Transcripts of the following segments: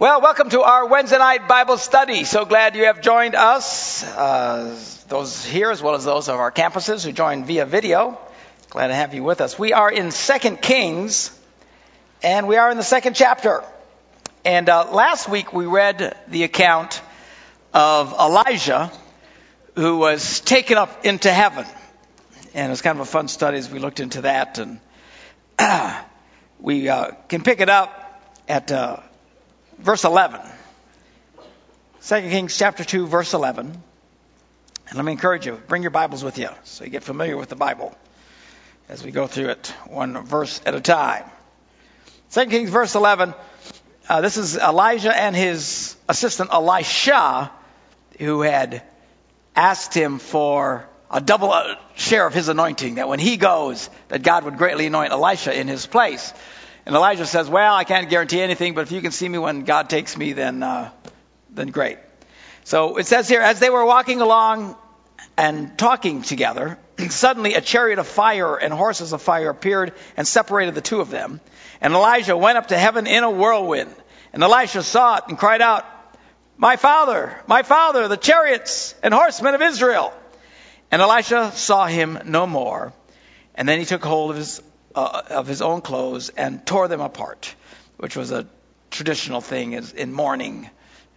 Well, welcome to our Wednesday night Bible study. So glad you have joined us, uh, those here as well as those of our campuses who joined via video. Glad to have you with us. We are in Second Kings, and we are in the second chapter. And uh, last week we read the account of Elijah, who was taken up into heaven. And it was kind of a fun study as we looked into that. And we uh, can pick it up at uh, verse 11. 2 Kings chapter 2, verse 11. And let me encourage you, bring your Bibles with you so you get familiar with the Bible as we go through it one verse at a time. 2 Kings verse 11. Uh, this is Elijah and his assistant Elisha who had asked him for a double uh, share of his anointing, that when he goes, that God would greatly anoint Elisha in his place. And Elijah says, Well, I can't guarantee anything, but if you can see me when God takes me, then, uh, then great. So it says here, as they were walking along and talking together, suddenly a chariot of fire and horses of fire appeared and separated the two of them. And Elijah went up to heaven in a whirlwind. And Elisha saw it and cried out, My father, my father, the chariots and horsemen of Israel. And Elisha saw him no more. And then he took hold of his uh, of his own clothes and tore them apart, which was a traditional thing is in mourning.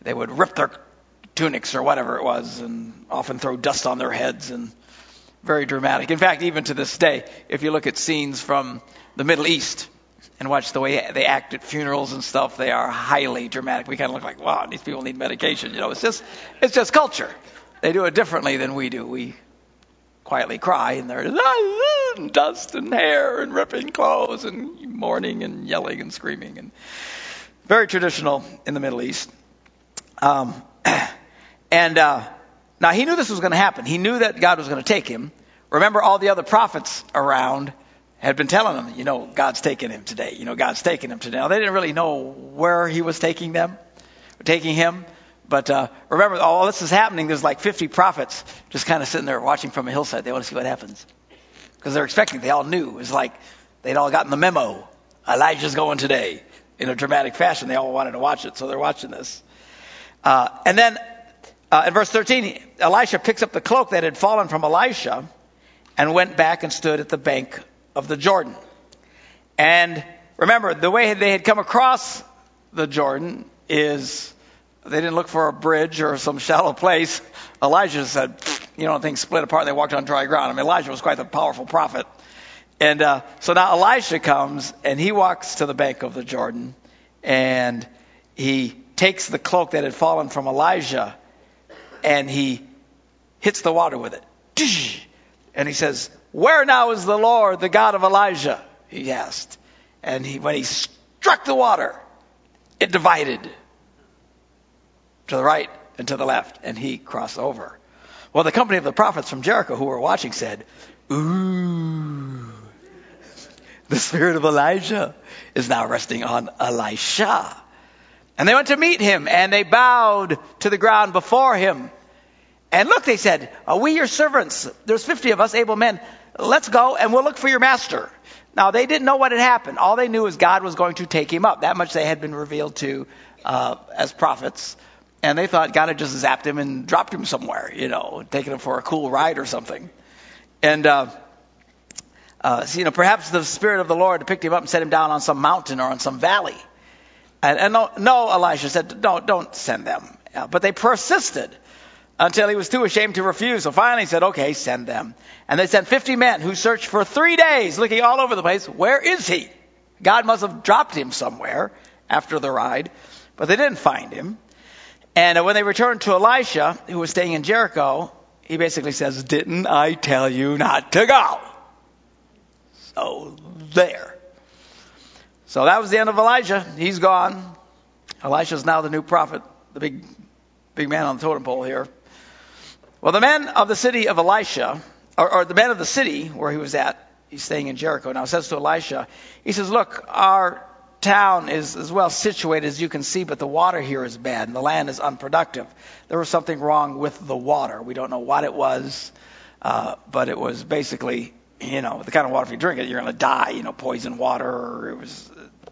They would rip their tunics or whatever it was and often throw dust on their heads and very dramatic. In fact, even to this day, if you look at scenes from the Middle East and watch the way they act at funerals and stuff, they are highly dramatic. We kind of look like, wow, these people need medication. You know, it's just, it's just culture. They do it differently than we do. We quietly cry, and there's dust and hair and ripping clothes and mourning and yelling and screaming and very traditional in the Middle East. Um, and uh, now he knew this was going to happen. He knew that God was going to take him. Remember, all the other prophets around had been telling him, you know, God's taking him today. You know, God's taking him today. Now, they didn't really know where he was taking them, taking him. But uh, remember, all this is happening. There's like 50 prophets just kind of sitting there watching from a hillside. They want to see what happens because they're expecting. They all knew. It was like they'd all gotten the memo. Elijah's going today in a dramatic fashion. They all wanted to watch it, so they're watching this. Uh, and then uh, in verse 13, Elisha picks up the cloak that had fallen from Elisha and went back and stood at the bank of the Jordan. And remember, the way they had come across the Jordan is they didn't look for a bridge or some shallow place. Elijah said, you know, things split apart. They walked on dry ground. I mean, Elijah was quite a powerful prophet. And uh, so now Elisha comes and he walks to the bank of the Jordan and he takes the cloak that had fallen from Elijah and he hits the water with it. And he says, Where now is the Lord, the God of Elijah? He asked. And he, when he struck the water, it divided to the right and to the left, and he crossed over. Well, the company of the prophets from Jericho who were watching said, Ooh, the spirit of Elijah is now resting on Elisha. And they went to meet him, and they bowed to the ground before him. And look, they said, Are we your servants? There's 50 of us, able men. Let's go, and we'll look for your master. Now, they didn't know what had happened. All they knew is God was going to take him up. That much they had been revealed to uh, as prophets. And they thought God had just zapped him and dropped him somewhere, you know, taken him for a cool ride or something. And, uh, uh, so, you know, perhaps the Spirit of the Lord picked him up and set him down on some mountain or on some valley. And, and no, no, Elisha said, don't, don't send them. Yeah, but they persisted until he was too ashamed to refuse. So finally he said, okay, send them. And they sent 50 men who searched for three days looking all over the place. Where is he? God must have dropped him somewhere after the ride, but they didn't find him. And uh, when they returned to Elisha, who was staying in Jericho, he basically says, Didn't I tell you not to go? So there. So that was the end of Elijah. He's gone. Elisha's now the new prophet, the big, big man on the totem pole here. Well, the men of the city of Elisha, or, or the men of the city where he was at, he's staying in Jericho now, says to Elisha, he says, Look, our town is as well situated as you can see, but the water here is bad and the land is unproductive. There was something wrong with the water. We don't know what it was, uh, but it was basically, you know, the kind of water if you drink it, you're going to die. You know, poison water. Or it was uh,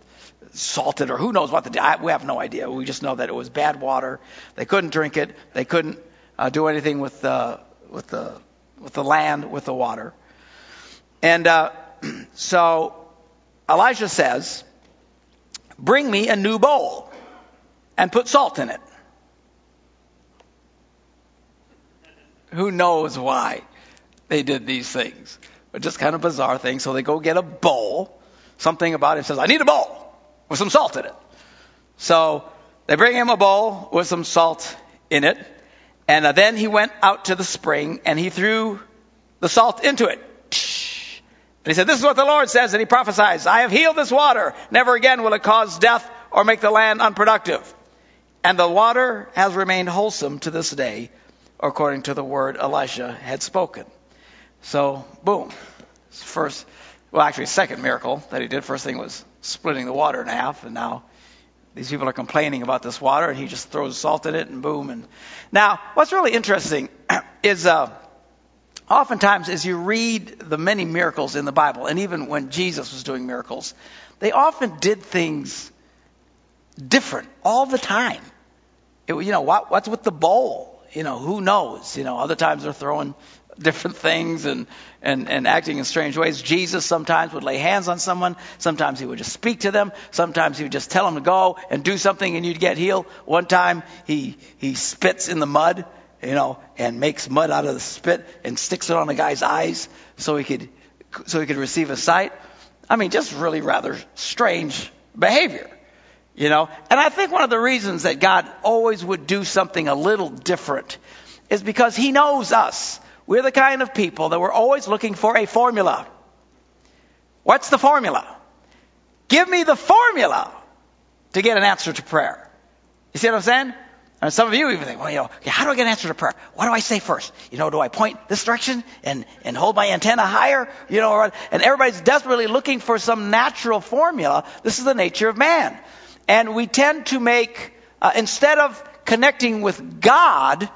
salted or who knows what the, I, we have no idea. We just know that it was bad water. They couldn't drink it. They couldn't uh, do anything with the, with the, with the land, with the water. And uh, so Elijah says, bring me a new bowl and put salt in it. Who knows why they did these things? But just kind of bizarre things. So they go get a bowl. Something about it says, I need a bowl with some salt in it. So they bring him a bowl with some salt in it. And then he went out to the spring and he threw the salt into it. He said, This is what the Lord says. And he prophesies, I have healed this water. Never again will it cause death or make the land unproductive. And the water has remained wholesome to this day, according to the word Elisha had spoken. So, boom. First, well, actually, second miracle that he did. First thing was splitting the water in half, and now these people are complaining about this water, and he just throws salt in it, and boom. And now, what's really interesting is uh, oftentimes as you read the many miracles in the Bible, and even when Jesus was doing miracles, they often did things different all the time. It, you know, what, what's with the bowl? You know, who knows? You know, other times they're throwing different things and, and, and acting in strange ways. Jesus sometimes would lay hands on someone. Sometimes he would just speak to them. Sometimes he would just tell them to go and do something and you'd get healed. One time he, he spits in the mud, you know, and makes mud out of the spit and sticks it on the guy's eyes so he could, so he could receive a sight. I mean, just really rather strange behavior. You know, and I think one of the reasons that God always would do something a little different is because He knows us. We're the kind of people that we're always looking for a formula. What's the formula? Give me the formula to get an answer to prayer. You see what I'm saying? And some of you even think, well, you know, okay, how do I get an answer to prayer? What do I say first? You know, do I point this direction and, and hold my antenna higher? You know, and everybody's desperately looking for some natural formula. This is the nature of man. And we tend to make, uh, instead of connecting with God,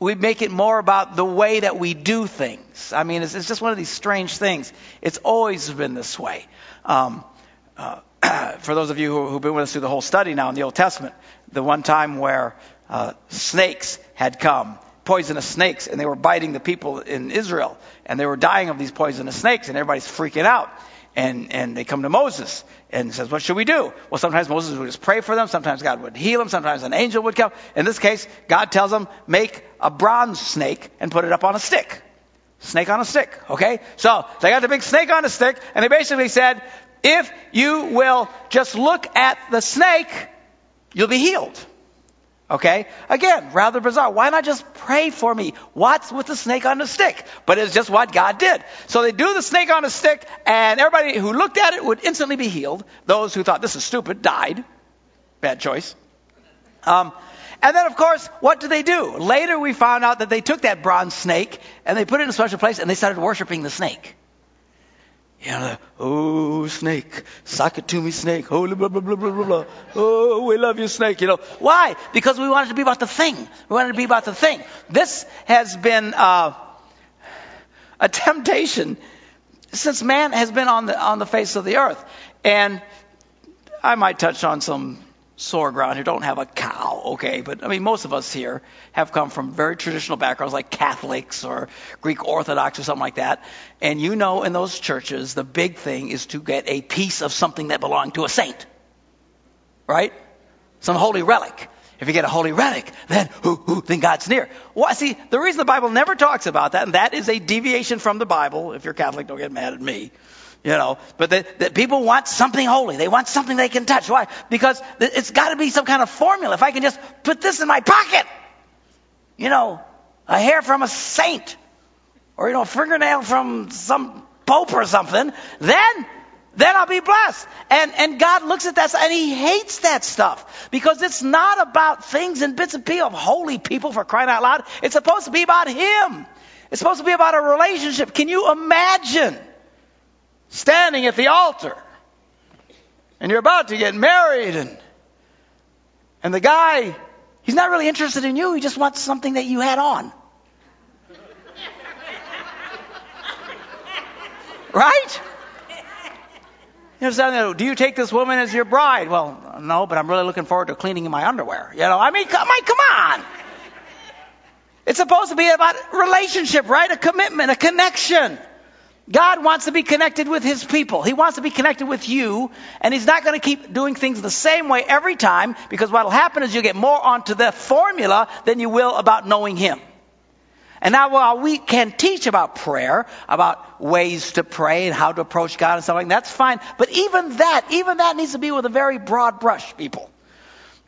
we make it more about the way that we do things. I mean, it's, it's just one of these strange things. It's always been this way. Um, uh, for those of you who, have been with us through the whole study now in the Old Testament, the one time where uh, snakes had come, poisonous snakes, and they were biting the people in Israel, and they were dying of these poisonous snakes, and everybody's freaking out. And, and they come to Moses and says, what should we do? Well, sometimes Moses would just pray for them. Sometimes God would heal them. Sometimes an angel would come. In this case, God tells them, make a bronze snake and put it up on a stick. Snake on a stick. Okay? So, they got the big snake on a stick and they basically said, if you will just look at the snake, you'll be healed. Okay? Again, rather bizarre. Why not just pray for me? What's with the snake on the stick? But it's just what God did. So they do the snake on a stick, and everybody who looked at it would instantly be healed. Those who thought this is stupid died. Bad choice. Um, and then, of course, what do they do? Later, we found out that they took that bronze snake and they put it in a special place and they started worshiping the snake. You know, oh, snake, suck it to me, snake. Oh, blah, blah, blah, blah, blah, blah. Oh, we love you, snake. You know, why? Because we wanted to be about the thing. We wanted to be about the thing. This has been uh, a temptation since man has been on the on the face of the earth. And I might touch on some sore ground here. Don't have a cow, okay? But I mean, most of us here have come from very traditional backgrounds like Catholics or Greek Orthodox or something like that. And you know, in those churches, the big thing is to get a piece of something that belonged to a saint. Right? Some holy relic. If you get a holy relic, then ooh, ooh, then God's near. Well, see, the reason the Bible never talks about that, and that is a deviation from the Bible. If you're Catholic, don't get mad at me. You know, but that people want something holy. They want something they can touch. Why? Because it's got to be some kind of formula. If I can just put this in my pocket, you know, a hair from a saint, or you know, a fingernail from some pope or something, then then I'll be blessed. And and God looks at that and He hates that stuff because it's not about things and bits and pieces of holy people for crying out loud. It's supposed to be about Him. It's supposed to be about a relationship. Can you imagine? Standing at the altar and you're about to get married and and the guy he's not really interested in you he just wants something that you had on right You know, do you take this woman as your bride? Well, no, but I'm really looking forward to cleaning my underwear. You know, I mean, come, on, come on. It's supposed to be about relationship, right? A commitment, a connection. God wants to be connected with His people. He wants to be connected with you, and He's not going to keep doing things the same way every time because what will happen is you'll get more onto the formula than you will about knowing Him. And now while we can teach about prayer, about ways to pray and how to approach God and stuff like that, that's fine. But even that, even that needs to be with a very broad brush, people.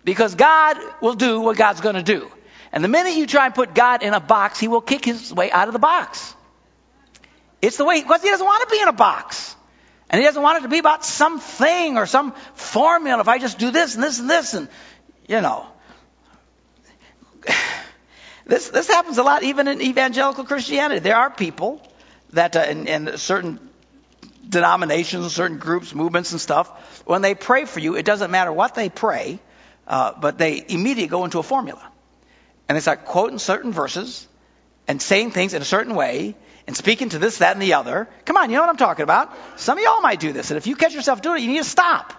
Because God will do what God's going to do. And the minute you try and put God in a box, He will kick His way out of the box. It's the way, because He doesn't want to be in a box. And He doesn't want it to be about something or some formula. If I just do this and this and this and, you know. This, this happens a lot even in evangelical Christianity. There are people that uh, in, in certain denominations, certain groups, movements, and stuff, when they pray for you, it doesn't matter what they pray, uh, but they immediately go into a formula. And they start quoting certain verses and saying things in a certain way and speaking to this, that, and the other. Come on, you know what I'm talking about. Some of y'all might do this. And if you catch yourself doing it, you need to stop.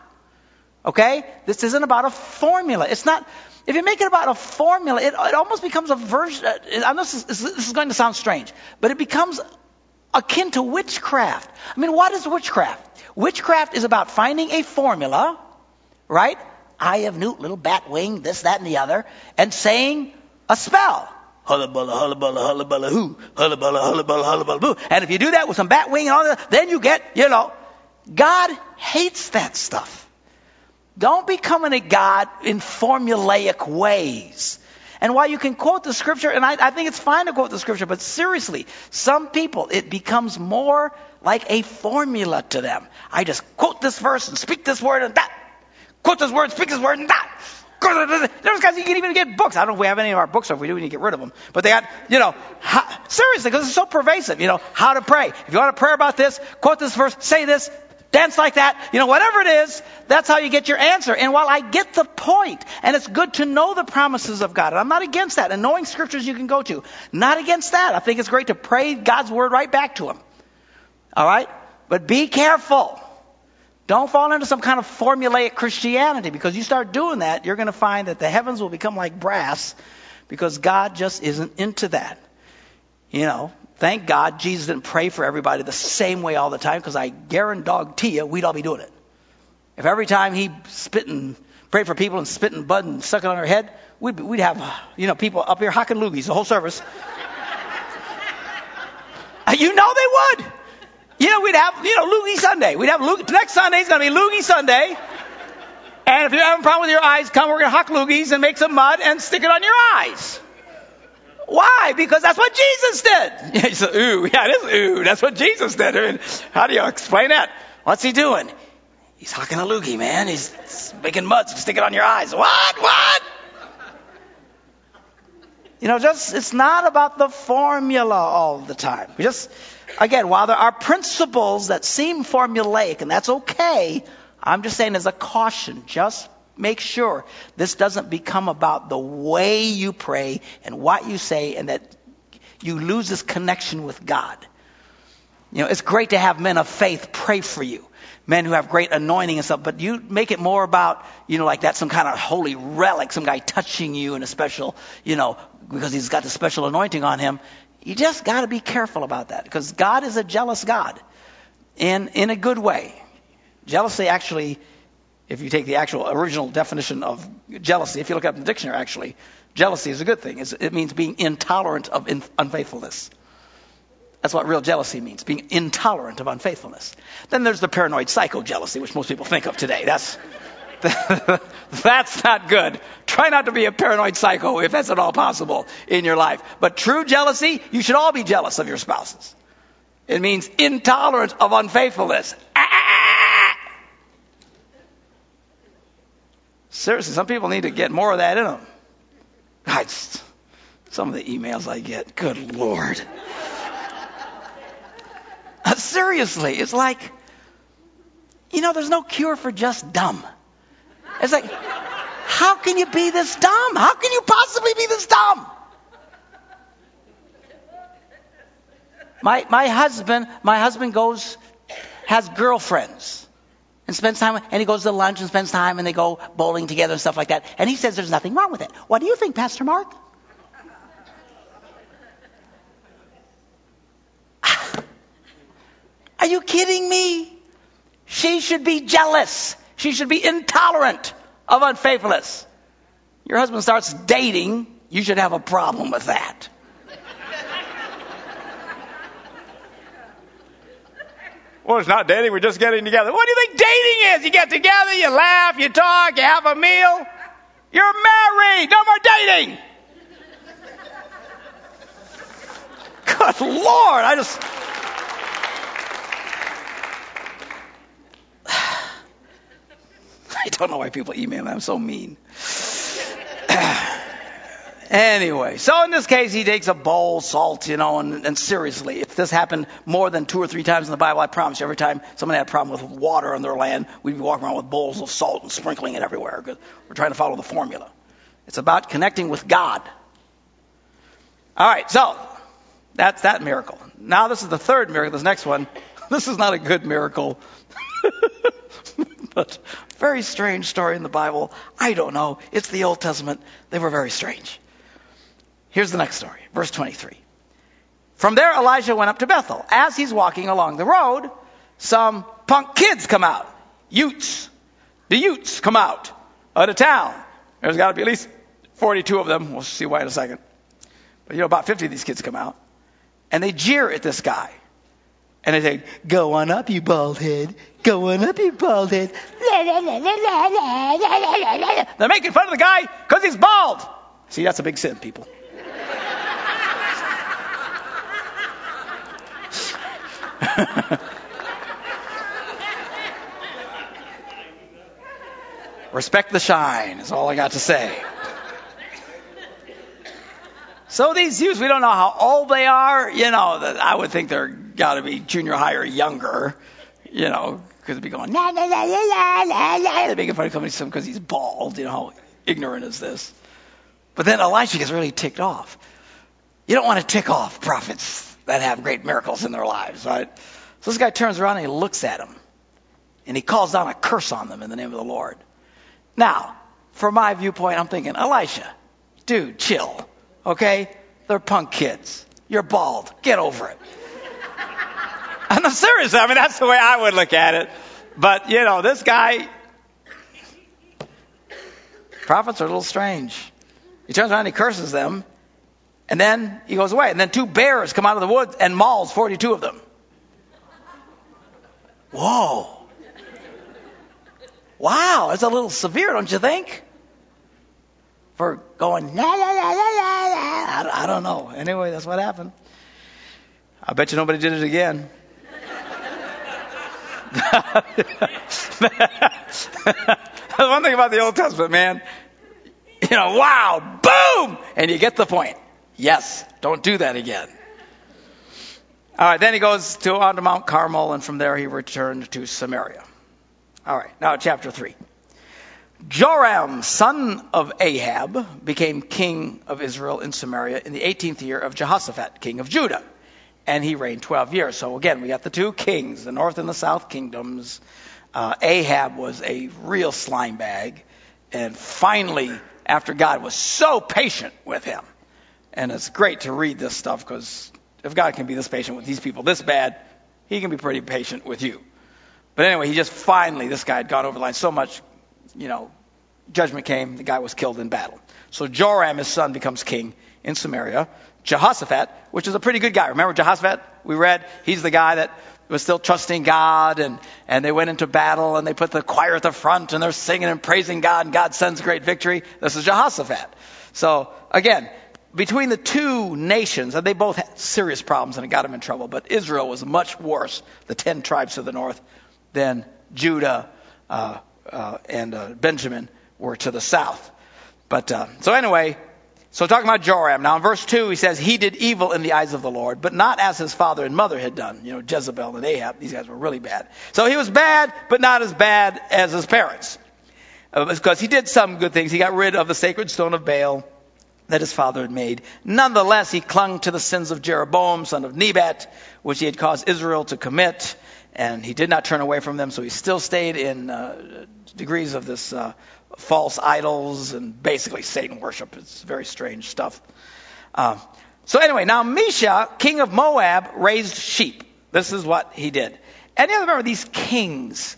Okay? This isn't about a formula. It's not, if you make it about a formula, it, it almost becomes a version. Uh, I know this is, this is going to sound strange, but it becomes akin to witchcraft. I mean, what is witchcraft? Witchcraft is about finding a formula, right? Eye of newt, little bat wing, this, that, and the other, and saying a spell. Hullabulla, hullabulla, hullabulla, hoo. Hullabulla, hullabulla, hullabulla, boo. And if you do that with some bat wing and all that, then you get, you know, God hates that stuff. Don't be coming a God in formulaic ways. And while you can quote the scripture, and I, I, think it's fine to quote the scripture, but seriously, some people, it becomes more like a formula to them. I just quote this verse and speak this word and that. Quote this word, speak this word and that. There's guys you can even get books. I don't know if we have any of our books, or if we do, we need to get rid of them. But they got, you know, how, seriously, because it's so pervasive. You know, how to pray. If you want to pray about this, quote this verse, say this, dance like that, you know, whatever it is, that's how you get your answer. And while I get the point, and it's good to know the promises of God, and I'm not against that, and knowing scriptures you can go to, not against that. I think it's great to pray God's word right back to Him. All right? But be careful. Don't fall into some kind of formulaic Christianity because you start doing that, you're going to find that the heavens will become like brass because God just isn't into that. You know, Thank God Jesus didn't pray for everybody the same way all the time because I guarantee you we'd all be doing it. If every time he spit and prayed for people and spit and bud and stuck it on their head, we'd, we'd have, you know, people up here hocking loogies the whole service. you know they would. You know, we'd have, you know, Loogie Sunday. We'd have Loogie, next Sunday Sunday's going to be Loogie Sunday. And if you're having a problem with your eyes, come, we're going to hock loogies and make some mud and stick it on your eyes. Why? Because that's what Jesus did. Yeah, you say, ooh, yeah, it is ooh. That's what Jesus did. I mean, how do you explain that? What's he doing? He's hocking a loogie, man. He's making mud, so stick it on your eyes. What? What? You know, just it's not about the formula all the time. We just again, while there are principles that seem formulaic, and that's okay, I'm just saying as a caution, just make sure this doesn't become about the way you pray and what you say and that you lose this connection with God. You know, it's great to have men of faith pray for you. Men who have great anointing and stuff, but you make it more about, you know, like that some kind of holy relic, some guy touching you in a special, you know, because he's got the special anointing on him. You just got to be careful about that because God is a jealous God in, in a good way. Jealousy actually if you take the actual original definition of jealousy, if you look up in the dictionary, actually, jealousy is a good thing. It's, it means being intolerant of in, unfaithfulness. That's what real jealousy means, being intolerant of unfaithfulness. Then there's the paranoid psycho jealousy, which most people think of today. That's, that's not good. Try not to be a paranoid psycho if that's at all possible in your life. But true jealousy, you should all be jealous of your spouses. It means intolerance of unfaithfulness. Seriously, some people need to get more of that in them. God, some of the emails I get, good Lord. Seriously, it's like, you know, there's no cure for just dumb. It's like, how can you be this dumb? How can you possibly be this dumb? My, my husband, my husband goes, has girlfriends. and spends time, and he goes to lunch and spends time, and they go bowling together and stuff like that. And he says there's nothing wrong with it. What do you think, Pastor Mark? Are you kidding me? She should be jealous. She should be intolerant of unfaithfulness. Your husband starts dating, you should have a problem with that. Well, it's not dating, we're just getting together. What do you think dating is? You get together, you laugh, you talk, you have a meal. You're married, no more dating. Good Lord, I just. Don't know why people email me. I'm so mean. Anyway, so in this case, he takes a bowl, salt, you know, and, and, seriously, if this happened more than two or three times in the Bible, I promise you, every time somebody had a problem with water on their land, we'd be walking around with bowls of salt and sprinkling it everywhere because we're trying to follow the formula. It's about connecting with God. All right, so that's that miracle. Now this is the third miracle. This next one, this is not a good miracle. but very strange story in the Bible. I don't know. It's the Old Testament. They were very strange. Here's the next story, verse 23. From there, Elijah went up to Bethel. As he's walking along the road, some punk kids come out. Utes. The Utes come out of the town. There's got to be at least 42 of them. We'll see why in a second. But you know, about 50 of these kids come out. And they jeer at this guy. And they say, Go on up, you bald head. Go on up, you bald head. They're making fun of the guy because he's bald. See, that's a big sin, people. Respect the shine is all I got to say. So these youths, we don't know how old they are. You know, I would think they're got to be junior high or younger. You know, because they'd be going, la, la, la, la, la, la. They're making fun of somebody because he's bald. You know, how ignorant is this? But then Elisha gets really ticked off. You don't want to tick off prophets that have great miracles in their lives, right? So this guy turns around and he looks at them. And he calls down a curse on them in the name of the Lord. Now, from my viewpoint, I'm thinking, Elisha, dude, chill. Okay? They're punk kids. You're bald. Get over it. I'm serious. I mean, that's the way I would look at it. But, you know, this guy, prophets are a little strange. He turns around and he curses them. And then he goes away. And then two bears come out of the woods and mauls 42 of them. Whoa. Wow, it's a little severe, don't you think? For going, la, la, la, la, la, la. I, I don't know. Anyway, that's what happened. I bet you nobody did it again. one thing about the Old Testament, man. You know, wow, boom, and you get the point. Yes, don't do that again. All right, then he goes to on to Mount Carmel, and from there he returned to Samaria. All right, now chapter 3. Joram, son of Ahab, became king of Israel in Samaria in the 18th year of Jehoshaphat, king of Judah. And he reigned 12 years. So again, we got the two kings, the north and the south kingdoms. Uh, Ahab was a real slime bag. And finally, after God was so patient with him, and it's great to read this stuff because if God can be this patient with these people this bad, he can be pretty patient with you. But anyway, he just finally, this guy had gone over the line so much, you know, judgment came, the guy was killed in battle. So Joram, his son, becomes king in Samaria. Jehoshaphat, which is a pretty good guy. Remember Jehoshaphat? We read, he's the guy that was still trusting God and, and they went into battle and they put the choir at the front and they're singing and praising God and God sends great victory. This is Jehoshaphat. So again, between the two nations, and they both had serious problems and it got them in trouble, but Israel was much worse, the ten tribes to the north, than Judah uh, uh, and uh, Benjamin were to the south. But uh, so anyway, so talking about Joram. Now in verse 2, he says, He did evil in the eyes of the Lord, but not as his father and mother had done. You know, Jezebel and Ahab, these guys were really bad. So he was bad, but not as bad as his parents. Uh, because he did some good things. He got rid of the sacred stone of Baal that his father had made. Nonetheless, he clung to the sins of Jeroboam, son of Nebat, which he had caused Israel to commit. And he did not turn away from them, so he still stayed in uh, degrees of this uh, false idols and basically Satan worship. It's very strange stuff. Uh, so anyway, now Mesha, king of Moab, raised sheep. This is what he did. And you remember these kings.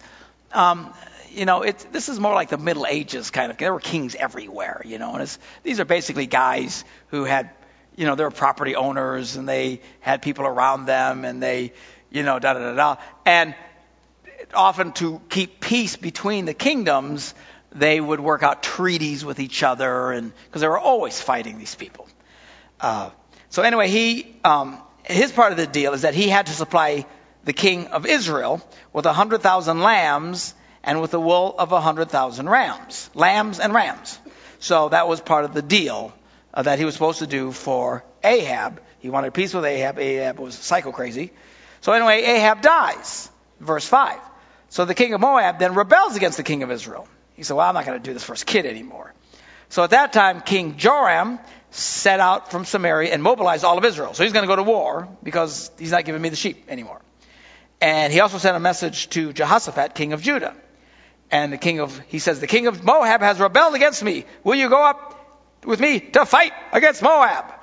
Um, you know, this is more like the Middle Ages kind of. There were kings everywhere, you know, and these are basically guys who had, you know, they were property owners and they had people around them and they, you know, da da da da. And often to keep peace between the kingdoms, they would work out treaties with each other, and because they were always fighting these people. Uh, so anyway, he um, his part of the deal is that he had to supply the king of Israel with a hundred thousand lambs and with the wool of a hundred thousand rams, lambs and rams. So that was part of the deal uh, that he was supposed to do for Ahab. He wanted peace with Ahab. Ahab was psycho crazy. So anyway, Ahab dies. Verse 5. So the king of Moab then rebels against the king of Israel. He said, Well, I'm not going to do this for his kid anymore. So at that time, King Joram set out from Samaria and mobilized all of Israel. So he's going to go to war because he's not giving me the sheep anymore. And he also sent a message to Jehoshaphat, king of Judah. And the king of, he says, the king of Moab has rebelled against me. Will you go up with me to fight against Moab?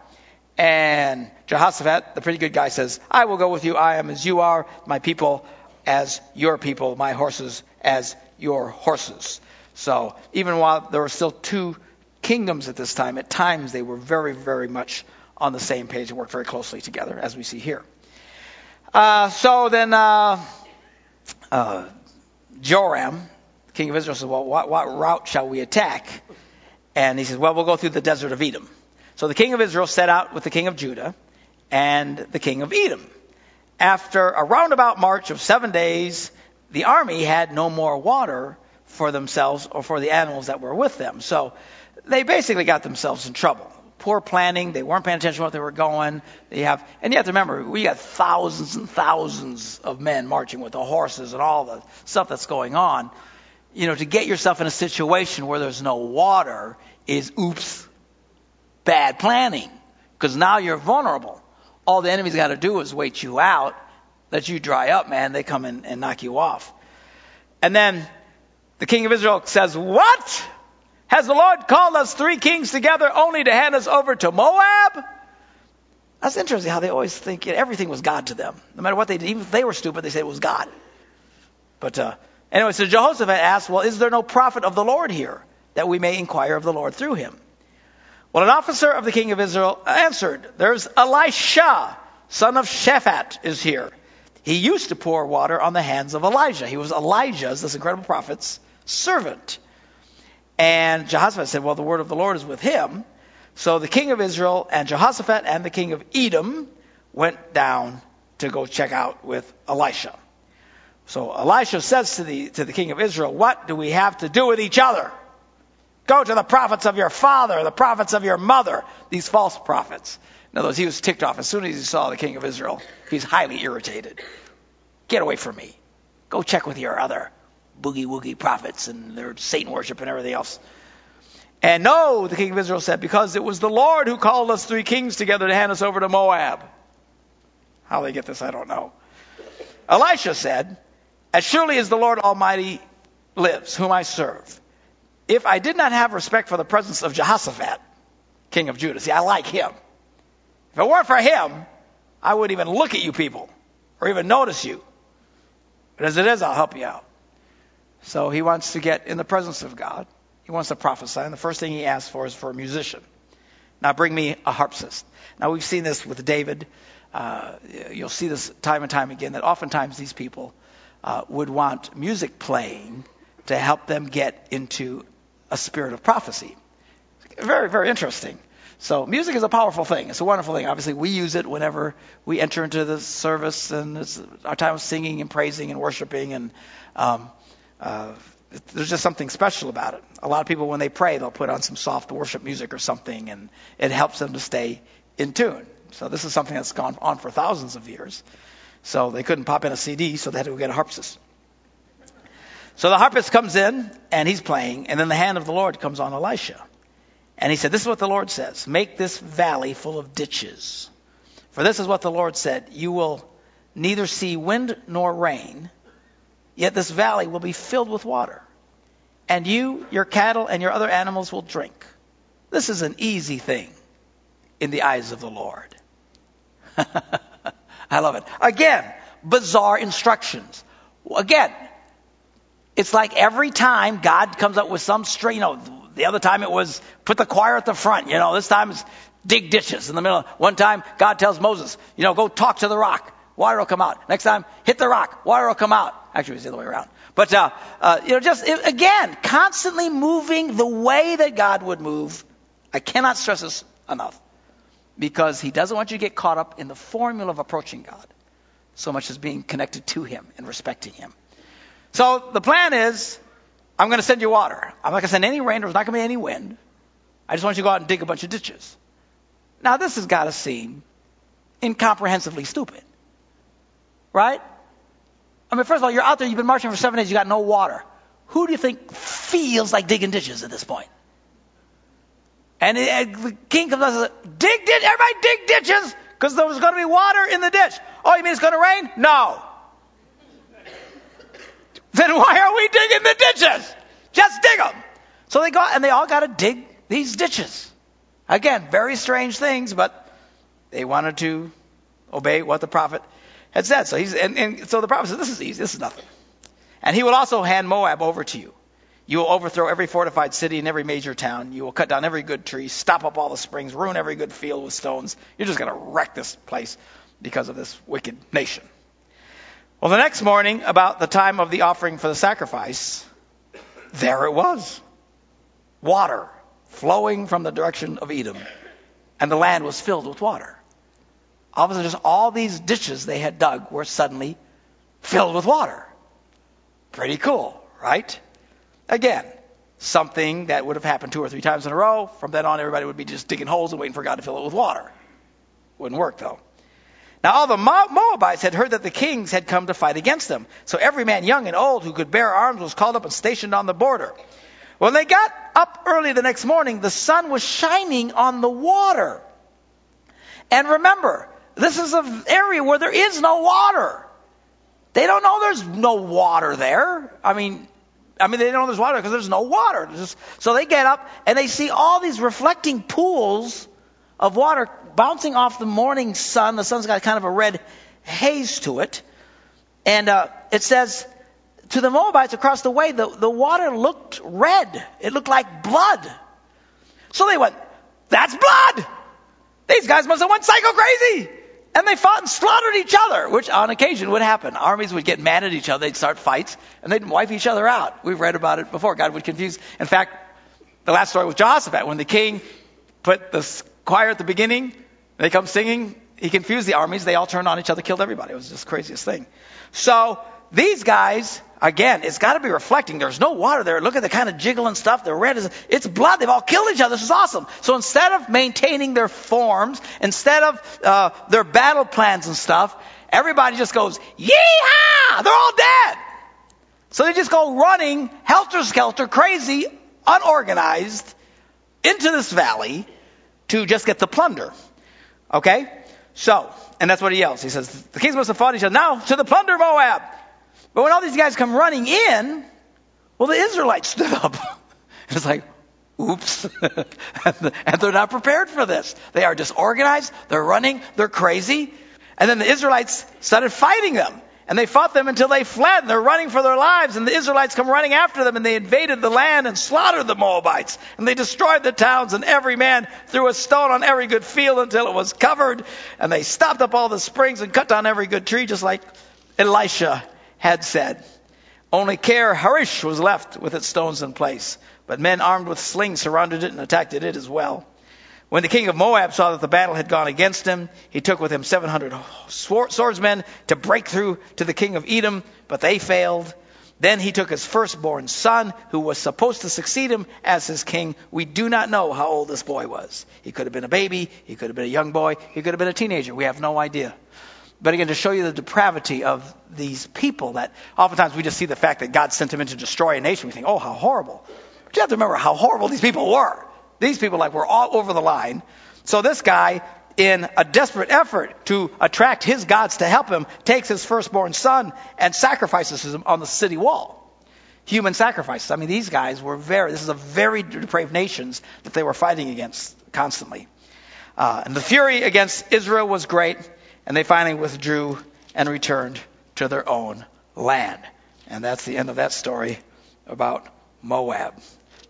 And Jehoshaphat, the pretty good guy, says, I will go with you. I am as you are, my people as your people, my horses as your horses. So even while there were still two kingdoms at this time, at times they were very, very much on the same page and worked very closely together, as we see here. Uh, so then uh, uh, Joram, king of Israel, says, Well, what, what route shall we attack? And he says, Well, we'll go through the desert of Edom. So the king of Israel set out with the king of Judah and the king of Edom. After a roundabout march of seven days, the army had no more water for themselves or for the animals that were with them. So they basically got themselves in trouble. Poor planning, they weren't paying attention to what they were going. They have, and you have to remember, we got thousands and thousands of men marching with the horses and all the stuff that's going on. You know, to get yourself in a situation where there's no water is oops, bad planning because now you're vulnerable. All the enemy's got to do is wait you out, let you dry up, man. They come in and knock you off. And then the king of Israel says, What? Has the Lord called us three kings together only to hand us over to Moab? That's interesting how they always think everything was God to them. No matter what they did, even if they were stupid, they said it was God. But uh, anyway, so Jehoshaphat asked, Well, is there no prophet of the Lord here that we may inquire of the Lord through him? Well, an officer of the king of Israel answered, There's Elisha, son of Shaphat, is here. He used to pour water on the hands of Elijah. He was Elijah's, this incredible prophet's, servant. And Jehoshaphat said, Well, the word of the Lord is with him. So the king of Israel and Jehoshaphat and the king of Edom went down to go check out with Elisha. So Elisha says to the, to the king of Israel, What do we have to do with each other? Go to the prophets of your father, the prophets of your mother, these false prophets. In other words, he was ticked off. As soon as he saw the king of Israel, he's highly irritated. Get away from me. Go check with your other boogie woogie prophets and their Satan worship and everything else. And no, the king of Israel said, because it was the Lord who called us three kings together to hand us over to Moab. How they get this, I don't know. Elisha said, As surely as the Lord Almighty lives, whom I serve, if I did not have respect for the presence of Jehoshaphat, king of Judah, see, I like him. If it weren't for him, I wouldn't even look at you people or even notice you. But as it is, I'll help you out. So he wants to get in the presence of God. He wants to prophesy. And the first thing he asks for is for a musician. Now bring me a harpist. Now we've seen this with David. Uh, you'll see this time and time again that oftentimes these people uh, would want music playing to help them get into a spirit of prophecy. Very, very interesting. So music is a powerful thing. It's a wonderful thing. Obviously, we use it whenever we enter into the service, and it's our time of singing and praising and worshiping. And um, uh, there's just something special about it. A lot of people, when they pray, they'll put on some soft worship music or something, and it helps them to stay in tune. So this is something that's gone on for thousands of years. So they couldn't pop in a CD, so they had to get a harpist. So the harpist comes in and he's playing, and then the hand of the Lord comes on Elisha. And he said, This is what the Lord says Make this valley full of ditches. For this is what the Lord said You will neither see wind nor rain, yet this valley will be filled with water. And you, your cattle, and your other animals will drink. This is an easy thing in the eyes of the Lord. I love it. Again, bizarre instructions. Again, it's like every time God comes up with some straight, you know, the other time it was put the choir at the front, you know, this time it's dig ditches in the middle. One time God tells Moses, you know, go talk to the rock. Water will come out. Next time, hit the rock. Water will come out. Actually, it's the other way around. But, uh, uh, you know, just, it, again, constantly moving the way that God would move. I cannot stress this enough. Because he doesn't want you to get caught up in the formula of approaching God so much as being connected to him and respecting him. So the plan is, I'm going to send you water. I'm not going to send any rain. There's not going to be any wind. I just want you to go out and dig a bunch of ditches. Now, this has got to seem incomprehensibly stupid. Right? I mean, first of all, you're out there, you've been marching for seven days, you got no water. Who do you think feels like digging ditches at this point? And, the king comes out and says, dig ditch, everybody dig ditches, because there's going to be water in the ditch. Oh, you mean it's going to rain? No. Then why are we digging the ditches? Just dig them. So they go, and they all got to dig these ditches. Again, very strange things, but they wanted to obey what the prophet had said. So he's, and, and so the prophet says, this is easy, this is nothing. And he will also hand Moab over to you. You will overthrow every fortified city and every major town. You will cut down every good tree, stop up all the springs, ruin every good field with stones. You're just going to wreck this place because of this wicked nation. Well, the next morning, about the time of the offering for the sacrifice, there it was. Water flowing from the direction of Edom. And the land was filled with water. All of a sudden, just all these ditches they had dug were suddenly filled with water. Pretty cool, right? Again, something that would have happened two or three times in a row. From then on, everybody would be just digging holes and waiting for God to fill it with water. Wouldn't work, though. Now, all the Moabites had heard that the kings had come to fight against them. So every man, young and old, who could bear arms was called up and stationed on the border. When they got up early the next morning, the sun was shining on the water. And remember, this is an area where there is no water. They don't know there's no water there. I mean, I mean, they don't know there's water because there's no water. Just, so they get up and they see all these reflecting pools of water bouncing off the morning sun. The sun's got kind of a red haze to it. And uh, it says, to the Moabites across the way, the, the water looked red. It looked like blood. So they went, that's blood! These guys must have went psycho crazy! And they fought and slaughtered each other, which on occasion would happen. Armies would get mad at each other, they'd start fights, and they'd wipe each other out. We've read about it before. God would confuse. In fact, the last story was Jehoshaphat, when the king put the choir at the beginning, they come singing, he confused the armies, they all turned on each other, killed everybody. It was just the craziest thing. So, these guys, again, it's got to be reflecting. There's no water there. Look at the kind of jiggling stuff. The red is, it's blood. They've all killed each other. This is awesome. So instead of maintaining their forms, instead of uh, their battle plans and stuff, everybody just goes, yeehaw! They're all dead. So they just go running, helter skelter, crazy, unorganized, into this valley to just get the plunder. Okay? So, and that's what he yells. He says, the kings must have fought each other. Now to the plunder of Moab. But when all these guys come running in, well, the Israelites stood up. it's like, oops. and they're not prepared for this. They are disorganized, they're running, they're crazy. And then the Israelites started fighting them. And they fought them until they fled. And they're running for their lives. And the Israelites come running after them. And they invaded the land and slaughtered the Moabites. And they destroyed the towns. And every man threw a stone on every good field until it was covered. And they stopped up all the springs and cut down every good tree, just like Elisha had said. Only Kir Harish was left with its stones in place, but men armed with slings surrounded it and attacked it as well. When the king of Moab saw that the battle had gone against him, he took with him 700 swordsmen to break through to the king of Edom, but they failed. Then he took his firstborn son, who was supposed to succeed him as his king. We do not know how old this boy was. He could have been a baby, he could have been a young boy, he could have been a teenager. We have no idea. But again, to show you the depravity of these people, that oftentimes we just see the fact that God sent them in to destroy a nation. We think, oh, how horrible. But you have to remember how horrible these people were. These people like were all over the line. So this guy in a desperate effort to attract his gods to help him, takes his firstborn son and sacrifices him on the city wall. Human sacrifices. I mean, these guys were very, this is a very depraved nations that they were fighting against constantly. Uh, and the fury against Israel was great, and they finally withdrew and returned to their own land. And that's the end of that story about Moab.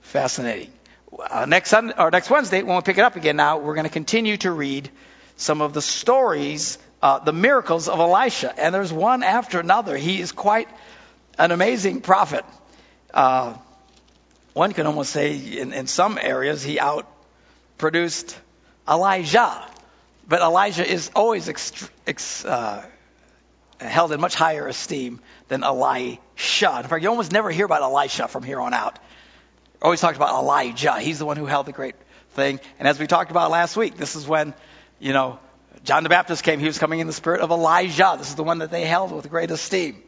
Fascinating. Uh, next Sunday, or next Wednesday, when we pick it up again, now we're going to continue to read some of the stories, uh, the miracles of Elisha, and there's one after another. He is quite an amazing prophet. Uh, one can almost say, in, in some areas, he outproduced Elijah, but Elijah is always ext- ex, uh, held in much higher esteem than Elisha. In fact, you almost never hear about Elisha from here on out always talked about Elijah. He's the one who held the great thing. And as we talked about last week, this is when, you know, John the Baptist came. He was coming in the spirit of Elijah. This is the one that they held with great esteem.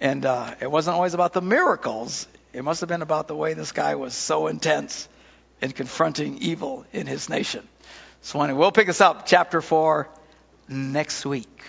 And uh, it wasn't always about the miracles. It must have been about the way this guy was so intense in confronting evil in his nation. So anyway, we'll pick this up, chapter 4, next week.